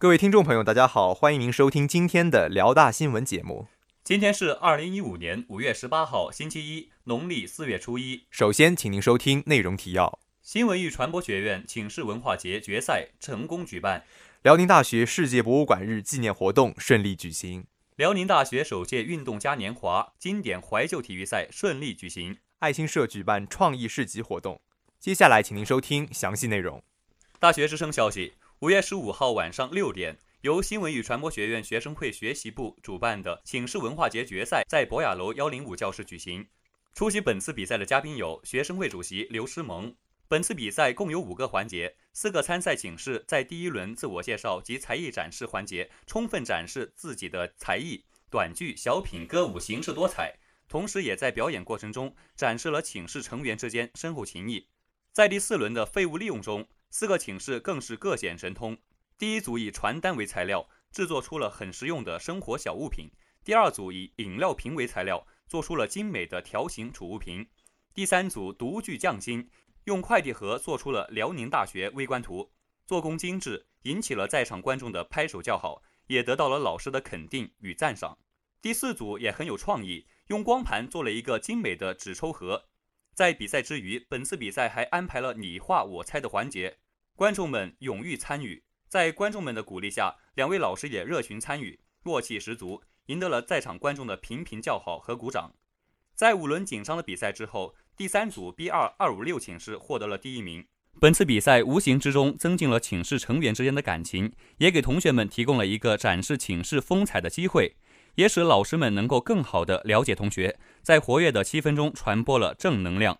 各位听众朋友，大家好，欢迎您收听今天的辽大新闻节目。今天是二零一五年五月十八号，星期一，农历四月初一。首先，请您收听内容提要：新闻与传播学院请示文化节决赛成功举办；辽宁大学世界博物馆日纪念活动顺利举行；辽宁大学首届运动嘉年华经典怀旧体育赛顺利举行；爱心社举办创意市集活动。接下来，请您收听详细内容。大学之声消息。五月十五号晚上六点，由新闻与传播学院学生会学习部主办的“寝室文化节”决赛在博雅楼幺零五教室举行。出席本次比赛的嘉宾有学生会主席刘诗萌。本次比赛共有五个环节，四个参赛请示在第一轮自我介绍及才艺展示环节充分展示自己的才艺，短剧、小品、歌舞形式多彩，同时也在表演过程中展示了寝室成员之间深厚情谊。在第四轮的废物利用中，四个寝室更是各显神通。第一组以传单为材料，制作出了很实用的生活小物品；第二组以饮料瓶为材料，做出了精美的条形储物瓶；第三组独具匠心，用快递盒做出了辽宁大学微观图，做工精致，引起了在场观众的拍手叫好，也得到了老师的肯定与赞赏。第四组也很有创意，用光盘做了一个精美的纸抽盒。在比赛之余，本次比赛还安排了你画我猜的环节，观众们踊跃参与。在观众们的鼓励下，两位老师也热情参与，默契十足，赢得了在场观众的频频叫好和鼓掌。在五轮紧张的比赛之后，第三组 B 二二五六寝室获得了第一名。本次比赛无形之中增进了寝室成员之间的感情，也给同学们提供了一个展示寝室风采的机会。也使老师们能够更好地了解同学，在活跃的气氛中传播了正能量。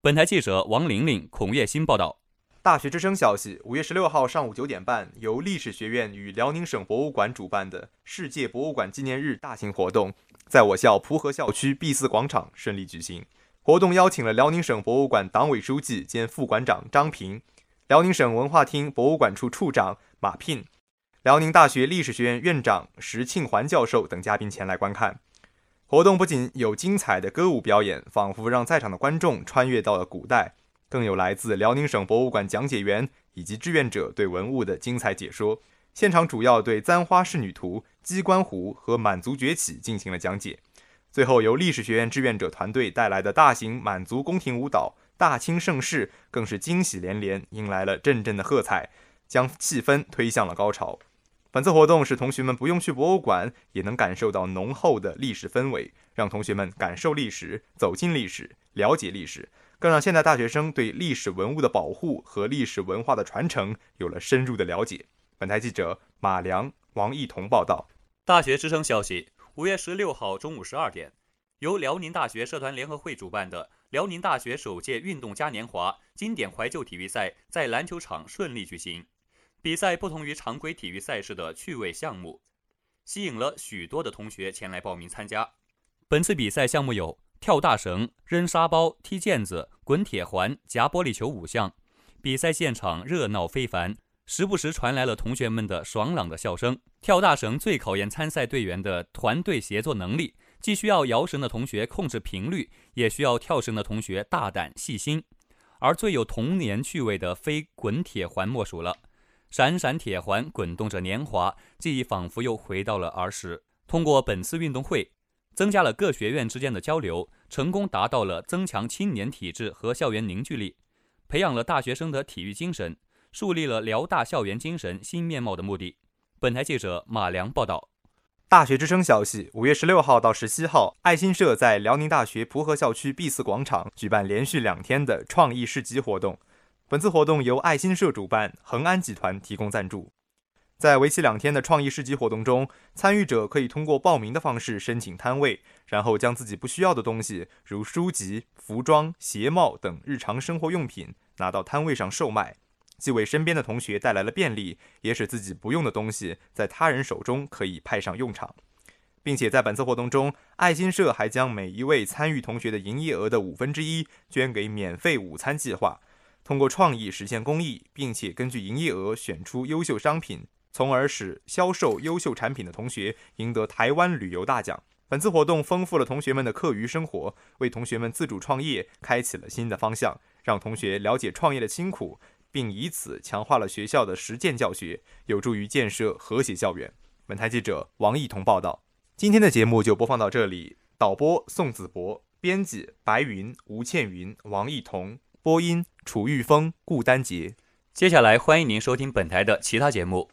本台记者王玲玲、孔月新报道。大学之声消息：五月十六号上午九点半，由历史学院与辽宁省博物馆主办的世界博物馆纪念日大型活动，在我校蒲河校区 B 四广场顺利举行。活动邀请了辽宁省博物馆党委书记兼副馆长张平，辽宁省文化厅博物馆处处长马聘。辽宁大学历史学院院长石庆环教授等嘉宾前来观看活动，不仅有精彩的歌舞表演，仿佛让在场的观众穿越到了古代，更有来自辽宁省博物馆讲解员以及志愿者对文物的精彩解说。现场主要对《簪花仕女图》《鸡冠湖》和满族崛起进行了讲解。最后，由历史学院志愿者团队带来的大型满族宫廷舞蹈《大清盛世》更是惊喜连连，迎来了阵阵的喝彩，将气氛推向了高潮。本次活动使同学们不用去博物馆，也能感受到浓厚的历史氛围，让同学们感受历史、走进历史、了解历史，更让现代大学生对历史文物的保护和历史文化的传承有了深入的了解。本台记者马良、王一彤报道。大学之声消息：五月十六号中午十二点，由辽宁大学社团联合会主办的辽宁大学首届运动嘉年华经典怀旧体育赛在篮球场顺利举行。比赛不同于常规体育赛事的趣味项目，吸引了许多的同学前来报名参加。本次比赛项目有跳大绳、扔沙包、踢毽子、滚铁环、夹玻璃球五项。比赛现场热闹非凡，时不时传来了同学们的爽朗的笑声。跳大绳最考验参赛队员的团队协作能力，既需要摇绳的同学控制频率，也需要跳绳的同学大胆细心。而最有童年趣味的，非滚铁环莫属了。闪闪铁环滚动着年华，记忆仿佛又回到了儿时。通过本次运动会，增加了各学院之间的交流，成功达到了增强青年体质和校园凝聚力，培养了大学生的体育精神，树立了辽大校园精神新面貌的目的。本台记者马良报道。大学之声消息：五月十六号到十七号，爱心社在辽宁大学蒲河校区 B 四广场举办连续两天的创意市集活动。本次活动由爱心社主办，恒安集团提供赞助。在为期两天的创意市集活动中，参与者可以通过报名的方式申请摊位，然后将自己不需要的东西，如书籍、服装、鞋帽等日常生活用品拿到摊位上售卖，既为身边的同学带来了便利，也使自己不用的东西在他人手中可以派上用场。并且在本次活动中，爱心社还将每一位参与同学的营业额的五分之一捐给免费午餐计划。通过创意实现公益并且根据营业额选出优秀商品从而使销售优秀产品的同学赢得台湾旅游大奖。本次活动丰富了同学们的课余生活为同学们自主创业开启了新的方向让同学了解创业的辛苦并以此强化了学校的实践教学有助于建设和谐校园。本台记者王艺彤报道。今天的节目就播放到这里导播宋子博编辑白云吴倩云王艺彤播音楚玉峰顾丹杰。接下来欢迎您收听本台的其他节目。